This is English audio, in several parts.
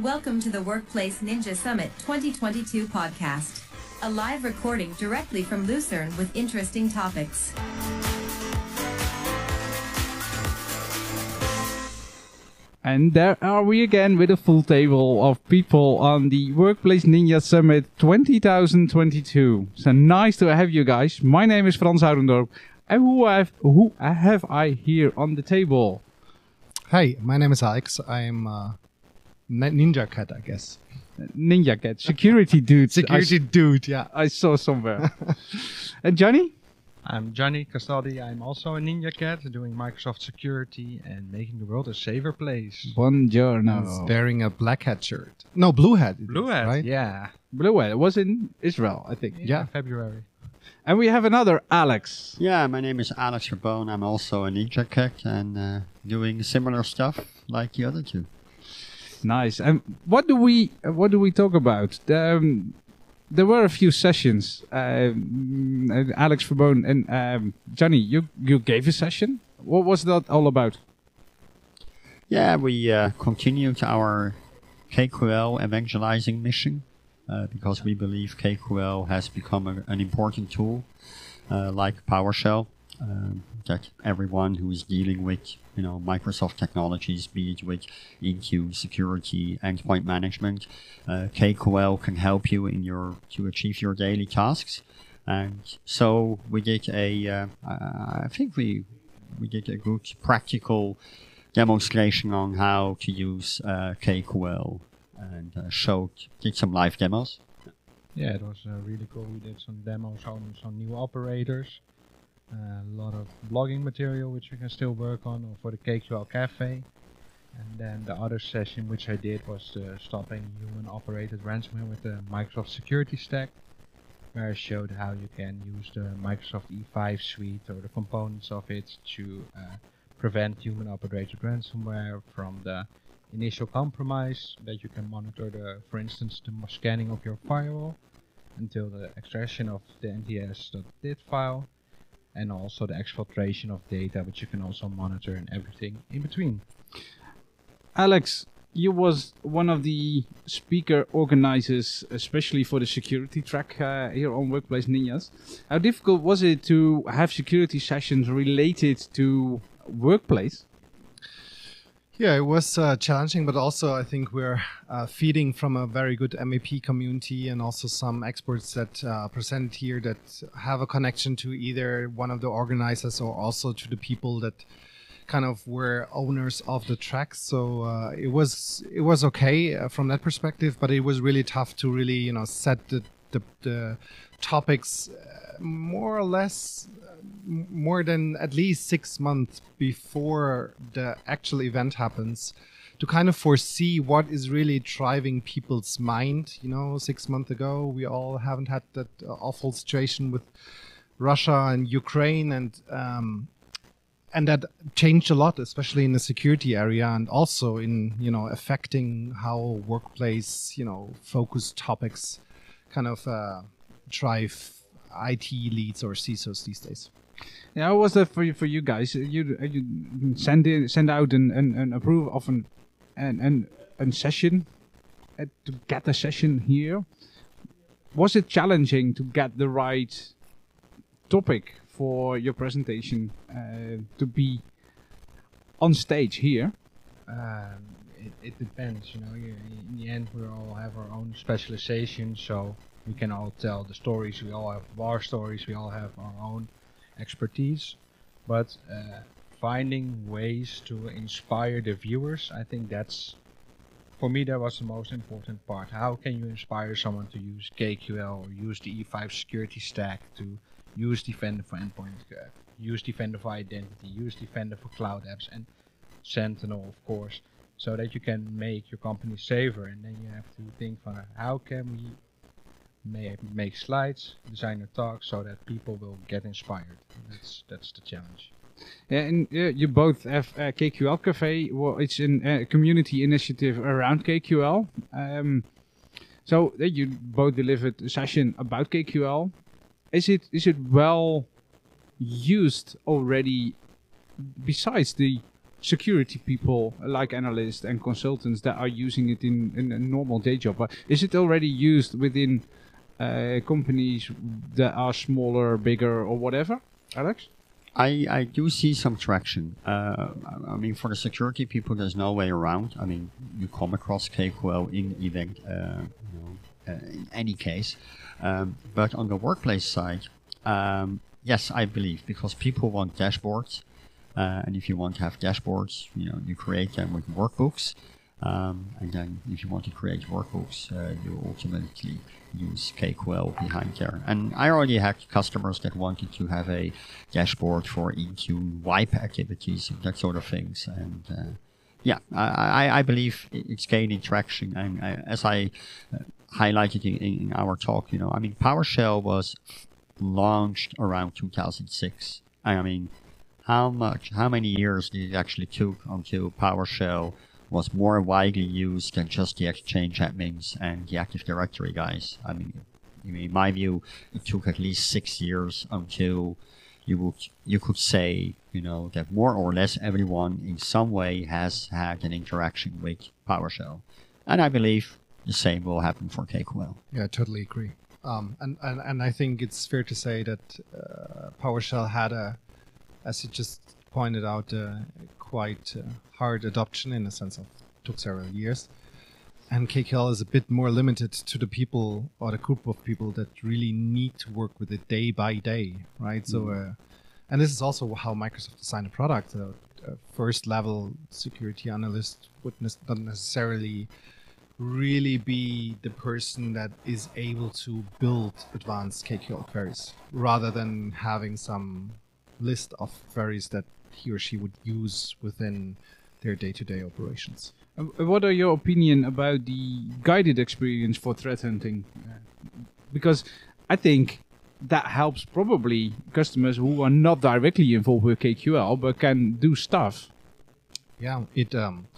Welcome to the Workplace Ninja Summit 2022 podcast, a live recording directly from Lucerne with interesting topics. And there are we again with a full table of people on the Workplace Ninja Summit 2022. So nice to have you guys. My name is Frans Houdendorp. And who have, who have I here on the table? Hi, my name is Alex. I'm uh, Ninja Cat, I guess. Ninja Cat, security dude. Security I, dude, yeah. I saw somewhere. and Johnny? I'm Gianni Castaldi. I'm also a Ninja Cat doing Microsoft security and making the world a safer place. Buongiorno. He's wearing a black hat shirt. No, blue hat. Blue is, hat, right? yeah. Blue Hat. It was in Israel, I think. Yeah. February. And we have another Alex. Yeah, my name is Alex Verboon. I'm also a Ninja Cat and uh, doing similar stuff like the other two. Nice. And what do we what do we talk about? Um, there were a few sessions. Uh, Alex Verboon and um, Gianni, you you gave a session. What was that all about? Yeah, we uh, continued our KQL evangelizing mission uh, because we believe KQL has become a, an important tool uh, like PowerShell um, that everyone who is dealing with you know Microsoft technologies, be it with EQ security, endpoint management, uh, KQL can help you in your to achieve your daily tasks. And so we did a, uh, I think we we did a good practical demonstration on how to use uh, KQL and uh, showed did some live demos. Yeah, it was uh, really cool. We did some demos on some new operators. A lot of blogging material which we can still work on or for the KQL Cafe. And then the other session which I did was stopping human operated ransomware with the Microsoft security stack. Where I showed how you can use the Microsoft E5 suite or the components of it to uh, prevent human operated ransomware from the initial compromise that you can monitor the, for instance, the scanning of your firewall until the extraction of the NTDS.dit file and also the exfiltration of data which you can also monitor and everything in between. Alex, you was one of the speaker organizers, especially for the security track uh, here on Workplace Ninjas. How difficult was it to have security sessions related to workplace? Yeah, it was uh, challenging, but also I think we're uh, feeding from a very good MVP community and also some experts that uh, present here that have a connection to either one of the organizers or also to the people that kind of were owners of the tracks. So uh, it was it was okay uh, from that perspective, but it was really tough to really you know set the the, the topics uh, more or less more than at least six months before the actual event happens to kind of foresee what is really driving people's mind. You know six months ago we all haven't had that uh, awful situation with russia and ukraine and um, and that changed a lot especially in the security area and also in you know affecting how workplace you know focus topics kind of uh, drive IT leads or CISOs these days. Yeah, how was that for you? For you guys, you you send in, send out an an, an approve of an an an, an session uh, to get a session here. Was it challenging to get the right topic for your presentation uh, to be on stage here? Um, it, it depends, you know. In the end, we all have our own specialization, so we can all tell the stories. We all have war stories. We all have our own expertise. But uh, finding ways to inspire the viewers, I think that's, for me, that was the most important part. How can you inspire someone to use KQL or use the E5 security stack to use Defender for endpoint, uh, use Defender for identity, use Defender for cloud apps, and Sentinel, of course, so that you can make your company safer. And then you have to think how can we make, make slides, design a talk, so that people will get inspired. That's that's the challenge. Yeah, and uh, you both have uh, KQL Cafe. Well, it's a uh, community initiative around KQL. Um, so uh, you both delivered a session about KQL. Is it is it well used already? Besides the security people like analysts and consultants that are using it in, in a normal day job. Is it already used within uh, companies that are smaller, bigger, or whatever? Alex? I, I do see some traction. Uh, I mean, for the security people, there's no way around. I mean, you come across KQL in event, uh, you know, uh, in any case. Um, but on the workplace side, um, yes, I believe because people want dashboards, uh, and if you want to have dashboards, you know, you create them with workbooks. Um, and then if you want to create workbooks, uh, you ultimately use KQL behind there. And I already had customers that wanted to have a dashboard for EQ wipe activities and that sort of things. And uh, yeah, I, I, believe it's gaining traction. And I, as I uh, highlighted in, in, our talk, you know, I mean, PowerShell was launched around 2006. I mean, how much, how many years did it actually took until PowerShell was more widely used than just the Exchange admins and the Active Directory guys. I mean, in my view, it took at least six years until you would you could say you know that more or less everyone in some way has had an interaction with PowerShell, and I believe the same will happen for KQL. Yeah, I totally agree. Um, and, and and I think it's fair to say that uh, PowerShell had a, as you just pointed out, uh, quite uh, hard adoption in the sense of took several years. And KQL is a bit more limited to the people or the group of people that really need to work with it day by day, right? Mm. So, uh, and this is also how Microsoft designed a product. a first level security analyst would ne- not necessarily really be the person that is able to build advanced KQL queries rather than having some list of queries that he or she would use within their day-to-day operations. Uh, what are your opinion about the guided experience for threat hunting? Because I think that helps probably customers who are not directly involved with KQL but can do stuff. Yeah, it. Um,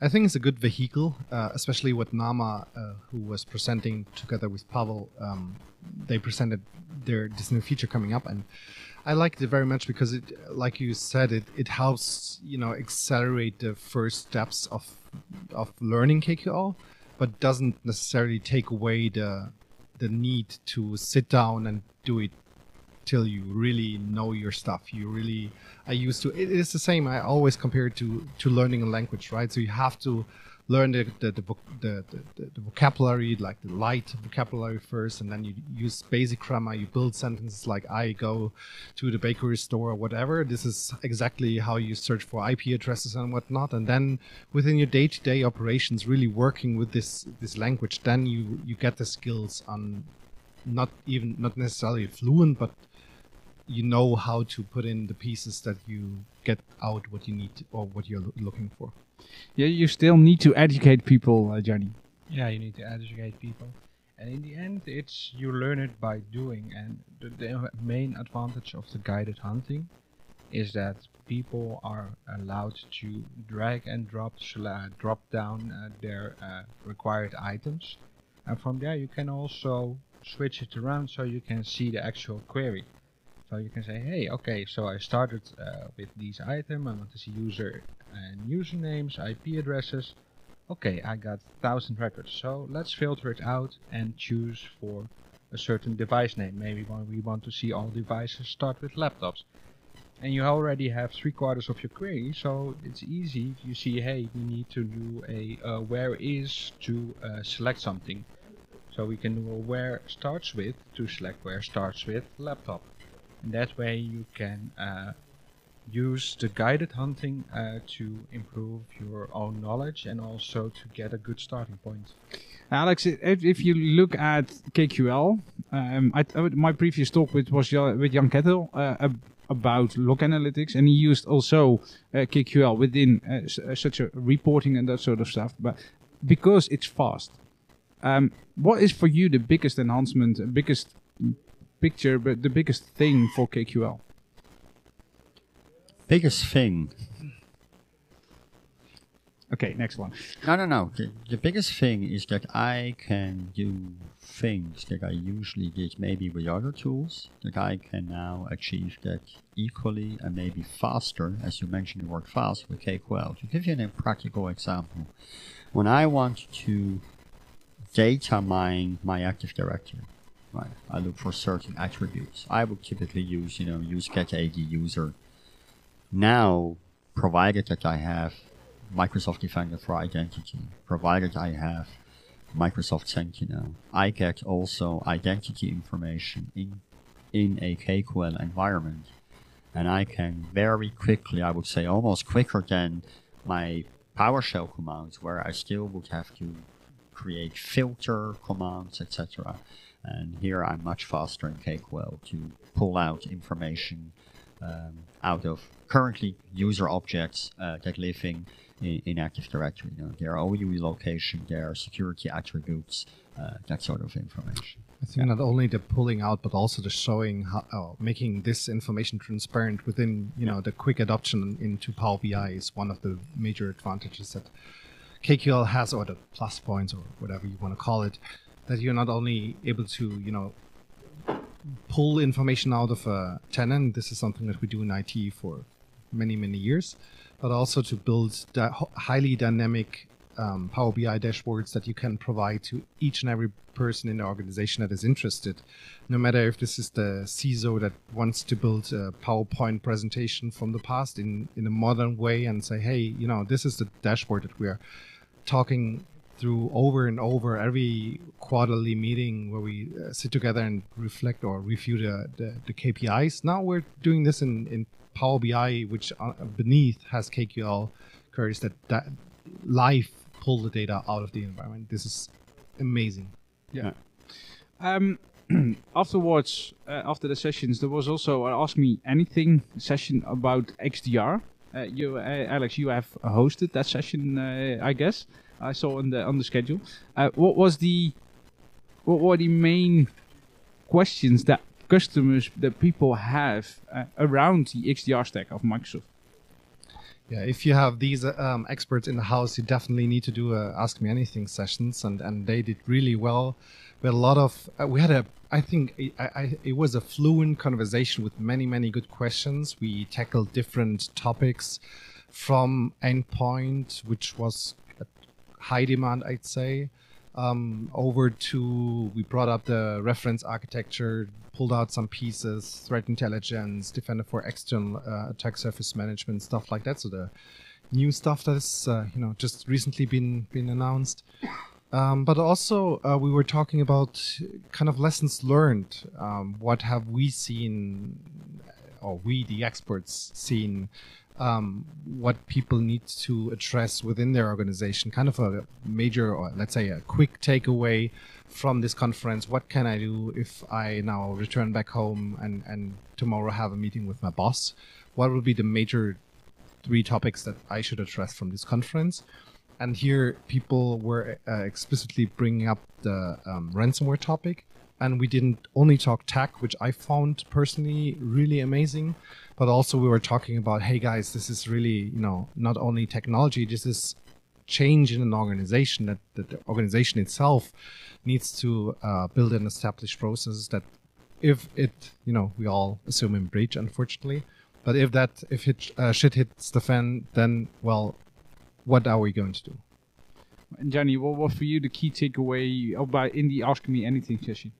I think it's a good vehicle, uh, especially with Nama, uh, who was presenting together with Pavel. Um, they presented their this new feature coming up, and I liked it very much because it, like you said, it, it helps you know accelerate the first steps of of learning KQL, but doesn't necessarily take away the the need to sit down and do it till you really know your stuff. You really, I used to. It is the same. I always compare it to to learning a language, right? So you have to learn the the, the, the, the, the vocabulary, like the light vocabulary first, and then you use basic grammar. You build sentences like "I go to the bakery store" or whatever. This is exactly how you search for IP addresses and whatnot. And then within your day-to-day operations, really working with this this language, then you you get the skills on not even not necessarily fluent, but you know how to put in the pieces that you get out what you need or what you're looking for. Yeah, you still need to educate people, uh, Gianni. Yeah, you need to educate people. And in the end, it's you learn it by doing. And the, the main advantage of the guided hunting is that people are allowed to drag and drop uh, drop down uh, their uh, required items. And from there, you can also switch it around so you can see the actual query. So you can say, hey, okay, so I started uh, with these item. I want to see user and usernames, IP addresses. Okay, I got 1000 records. So let's filter it out and choose for a certain device name. Maybe we want to see all devices start with laptops. And you already have three quarters of your query, so it's easy. You see, hey, we need to do a uh, where is to uh, select something. So we can do a where starts with to select where starts with laptop. And that way you can uh, use the guided hunting uh, to improve your own knowledge and also to get a good starting point. Alex, if, if you look at KQL, um, I, my previous talk with was with Jan Ketil uh, about log analytics, and he used also uh, KQL within uh, uh, such a reporting and that sort of stuff. But because it's fast, um, what is for you the biggest enhancement, biggest picture, but the biggest thing for KQL? Biggest thing. Okay, next one. No, no, no. The, the biggest thing is that I can do things that I usually did maybe with other tools that I can now achieve that equally and maybe faster, as you mentioned the word fast with KQL. To give you a practical example, when I want to data mine my Active Directory, right, I look for certain attributes. I would typically use, you know, use get AD user. Now, provided that I have Microsoft Defender for Identity, provided I have Microsoft Sentinel, I get also identity information in, in a KQL environment. And I can very quickly, I would say almost quicker than my PowerShell commands, where I still would have to create filter commands, etc. And here I'm much faster in KQL to pull out information um, out of currently user objects uh, that live in in, in Active Directory. You know, their OUE location, their security attributes, uh, that sort of information. I think not only the pulling out, but also the showing, how, oh, making this information transparent within, you know, the quick adoption into Power BI is one of the major advantages that KQL has, or the plus points, or whatever you want to call it, that you're not only able to, you know, pull information out of a tenant. This is something that we do in IT for many, many years, but also to build that highly dynamic um, Power BI dashboards that you can provide to each and every person in the organization that is interested. No matter if this is the CISO that wants to build a PowerPoint presentation from the past in, in a modern way and say, hey, you know, this is the dashboard that we are talking through over and over every quarterly meeting where we uh, sit together and reflect or review the, the, the, KPIs. Now we're doing this in, in Power BI, which uh, beneath has KQL queries that, that live pull the data out of the environment. This is amazing. Yeah. Um, afterwards, uh, after the sessions, there was also an Ask Me Anything session about XDR. Uh, you, uh, Alex, you have hosted that session, uh, I guess. I saw on the on the schedule. Uh, what was the what were the main questions that customers that people have uh, around the XDR stack of Microsoft? Yeah, if you have these um, experts in the house, you definitely need to do a Ask Me Anything sessions, and and they did really well. We had a lot of uh, we had a I think I, it was a fluent conversation with many many good questions. We tackled different topics from endpoint, which was high demand, I'd say. Um, over to we brought up the reference architecture, pulled out some pieces, threat intelligence, defender for external uh, attack surface management, stuff like that. So the new stuff that is uh, you know just recently been been announced. Um, but also uh, we were talking about kind of lessons learned. Um, what have we seen, or we the experts seen um, what people need to address within their organization. Kind of a major, or let's say a quick takeaway from this conference. What can I do if I now return back home and, and tomorrow have a meeting with my boss? What will be the major three topics that I should address from this conference? And here, people were uh, explicitly bringing up the um, ransomware topic and we didn't only talk tech, which I found personally really amazing, but also we were talking about, hey guys, this is really, you know, not only technology, this is change in an organization that, that the organization itself needs to uh, build and establish processes that if it, you know, we all assume in breach, unfortunately, but if that, if it, uh, shit hits the fan, then, well, what are we going to do? And Gianni, what was for you the key takeaway about in the Ask Me Anything session?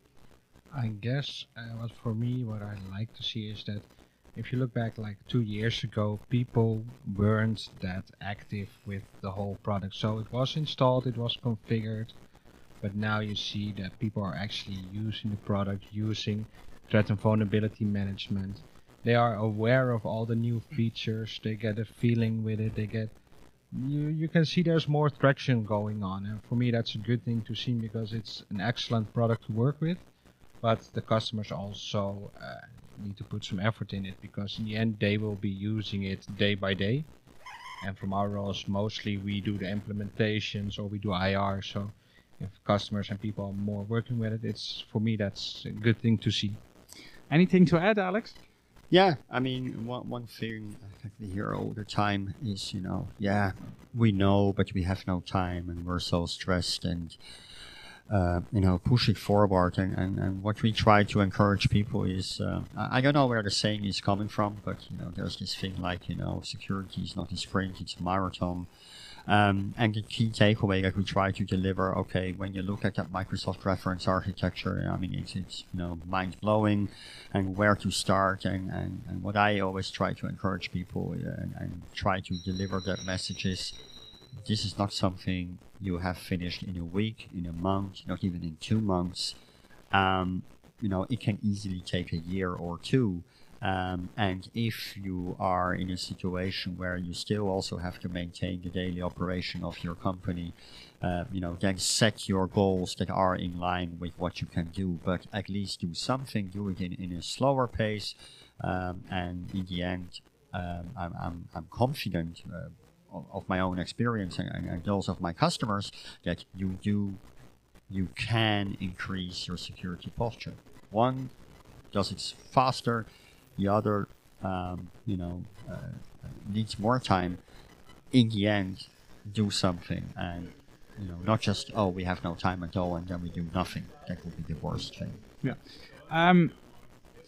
I guess uh, what for me, what I like to see is that if you look back like two years ago, people weren't that active with the whole product. So it was installed, it was configured, but now you see that people are actually using the product, using threat and vulnerability management. They are aware of all the new features. They get a feeling with it. They get you you can see there's more traction going on, and for me that's a good thing to see because it's an excellent product to work with but the customers also uh, need to put some effort in it because in the end they will be using it day by day. And from our roles mostly we do the implementations or we do IR so if customers and people are more working with it it's for me that's a good thing to see. Anything to add Alex? Yeah I mean one, one thing I hear all the time is you know yeah we know, but we have no time, and we're so stressed and uh, you know pushing forward. And, and, and what we try to encourage people is uh, I don't know where the saying is coming from, but you know there's this thing like you know security is not a sprint, it's a marathon. Um, and the key takeaway that we try to deliver, okay, when you look at that Microsoft reference architecture, I mean, it's, it's you know, mind blowing and where to start. And, and, and what I always try to encourage people uh, and, and try to deliver that message is this is not something you have finished in a week, in a month, not even in two months. Um, you know, it can easily take a year or two. Um, and if you are in a situation where you still also have to maintain the daily operation of your company, uh, you know, then set your goals that are in line with what you can do, but at least do something, do it in, in a slower pace. Um, and in the end, um, I'm, I'm, I'm confident uh, of, my own experience and, and those of my customers that you do, you can increase your security posture. One does it faster, the other, um, you know, uh, needs more time. In the end, do something and you know not just oh we have no time at all and then we do nothing. That would be the worst thing. Yeah. Um,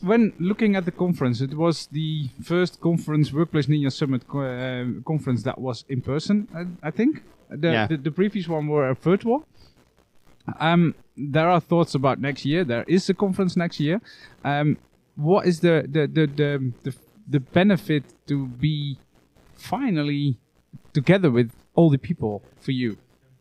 when looking at the conference, it was the first conference, Workplace Ninja Summit co- uh, conference that was in person, I, I think. The, Yeah. the, the previous one were virtual. Um, there are thoughts about next year. There is a conference next year. Um, what is the the, the, the, the the benefit to be finally together with all the people for you?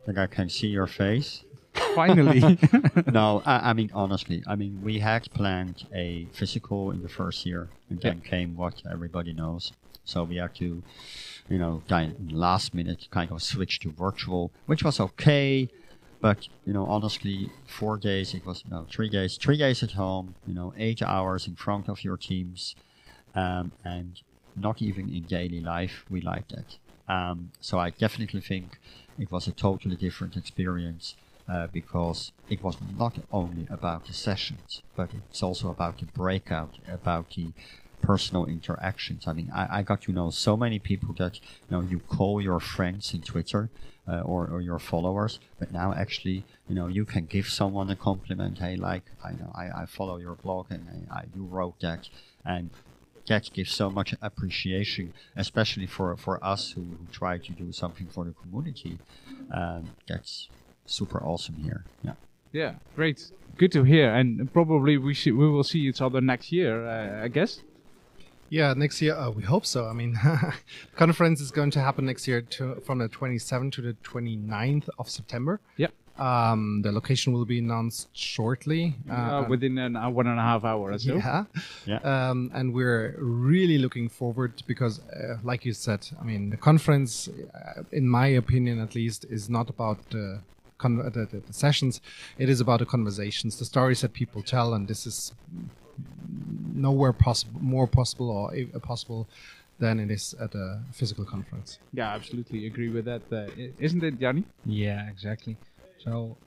Like I can see your face. Finally. no, I, I mean honestly, I mean we had planned a physical in the first year, and then came what everybody knows. So we had to, you know, last minute kind of switch to virtual, which was okay. But you know, honestly, four days it was no three days, three days at home. You know, eight hours in front of your teams, um, and not even in daily life we like that. Um, so I definitely think it was a totally different experience uh, because it was not only about the sessions, but it's also about the breakout, about the personal interactions. I mean, I, I got to know so many people that you know you call your friends in Twitter uh, or, or your followers, but now actually you know you can give someone a compliment. Hey, like I know I, I follow your blog and I, I you wrote that, and that gives so much appreciation, especially for for us who, who try to do something for the community. Um, that's super awesome here. Yeah. Yeah, great. Good to hear. And probably we should, we will see each other next year, uh, I guess. Yeah, next year uh, we hope so. I mean, conference is going to happen next year to, from the 27th to the 29th of September. Yeah. Um, the location will be announced shortly. Uh, within an hour, one and a half hour or so. Yeah. Yeah. Um, and we're really looking forward because, uh, like you said, I mean, the conference, uh, in my opinion at least, is not about the, con- uh, the, the, the sessions. It is about the conversations, the stories that people tell, and this is nowhere possible, more possible or i- possible than it is at a physical conference. Yeah, absolutely agree with that. Uh, isn't it, Yanni? Yeah, exactly. So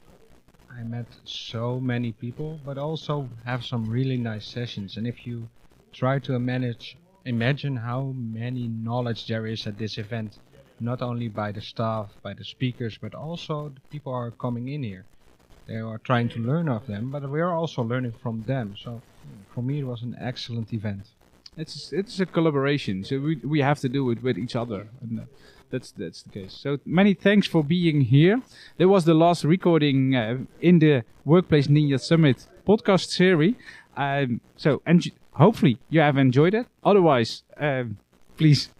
I met so many people, but also have some really nice sessions. And if you try to manage, imagine how many knowledge there is at this event, not only by the staff, by the speakers, but also the people are coming in here. They are trying to learn of them, but we are also learning from them. So for me, it was an excellent event. It's it's a collaboration, so we we have to do it with each other, and uh, that's that's the case. So many thanks for being here. That was the last recording uh, in the Workplace Ninja Summit podcast series. Um, so and hopefully you have enjoyed it. Otherwise, um, please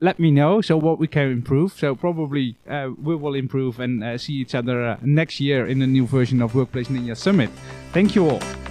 let me know so what we can improve. So probably uh, we will improve and uh, see each other uh, next year in the new version of Workplace Ninja Summit. Thank you all.